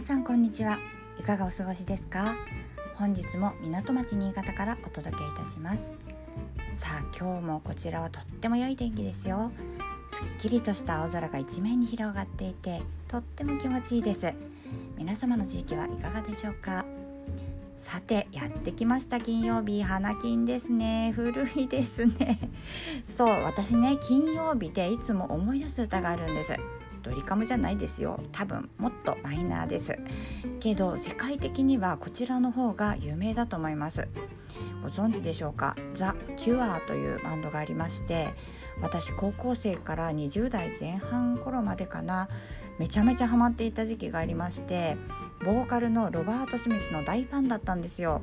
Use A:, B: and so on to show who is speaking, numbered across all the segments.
A: さんこんにちは。いかがお過ごしですか？本日も港町新潟からお届けいたします。さあ今日もこちらはとっても良い天気ですよ。すっきりとした青空が一面に広がっていてとっても気持ちいいです。皆様の地域はいかがでしょうか？さてやってきました金曜日。花金ですね。古いですね。そう私ね金曜日でいつも思い出す歌があるんです。ドリカムじゃないですよ。多分もっとマイナーです。けど世界的にはこちらの方が有名だと思います。ご存知でしょうか？ザ・キュアというバンドがありまして私高校生から20代前半頃までかなめちゃめちゃハマっていた時期がありましてボーカルのロバート・スミスの大ファンだったんですよ。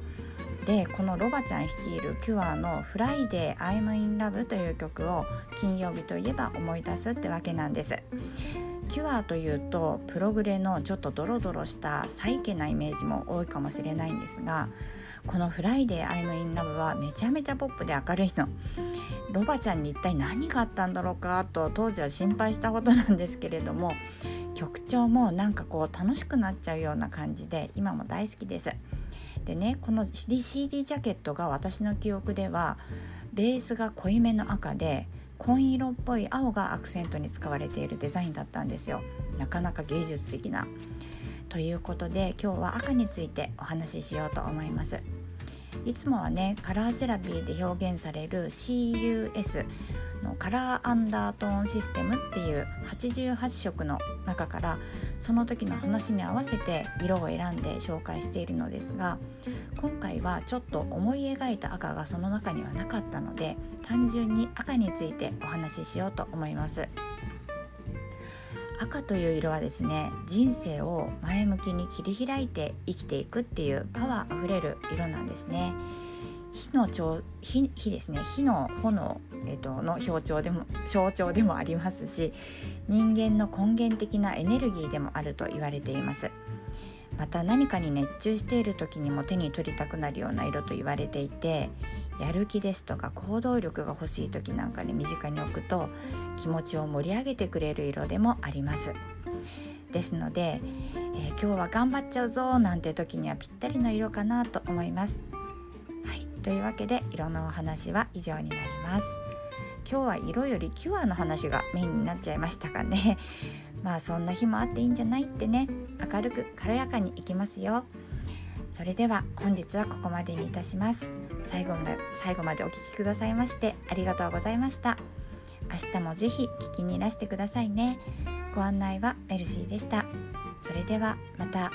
A: でこのロバちゃん率いる Cure の「Friday I'm in Love」という曲を金曜日といえば思い出すってわけなんです。 Cure というとプログレのちょっとドロドロしたサイケなイメージも多いかもしれないんですがこの「Friday I'm in Love」はめちゃめちゃポップで明るいの。ロバちゃんに一体何があったんだろうかと当時は心配したことなんですけれども曲調もなんかこう楽しくなっちゃうような感じで今も大好きです。でねこの CD ジャケットが私の記憶ではベースが濃いめの赤で紺色っぽい青がアクセントに使われているデザインだったんですよ。なかなか芸術的な。ということで今日は赤についてお話ししようと思います。いつもはねカラーセラピーで表現される CUS のカラーアンダートーンシステムっていう88色の中からその時の話に合わせて色を選んで紹介しているのですが今回はちょっと思い描いた赤がその中にはなかったので単純に赤についてお話ししようと思います。赤という色はですね人生を前向きに切り開いて生きていくっていうパワーあふれる色なんですね。火の調火火ですね。火の炎、えーと、の表徴でも象徴でもありますし人間の根源的なエネルギーでもあると言われています。また何かに熱中している時にも手に取りたくなるような色と言われていてやる気ですとか行動力が欲しい時なんかに身近に置くと気持ちを盛り上げてくれる色でもあります。ですので、えー、今日は頑張っちゃうぞなんて時にはぴったりの色かなと思います。はい。というわけで色のお話は以上になります。今日は色よりキュアの話がメインになっちゃいましたかね。まあそんな日もあっていいんじゃないってね。明るく軽やかにいきますよ。それでは本日はここまでにいたします。最後まで最後までお聴きくださいましてありがとうございました。明日もぜひ聞きにいらしてくださいね。ご案内はメルシーでした。それではまた。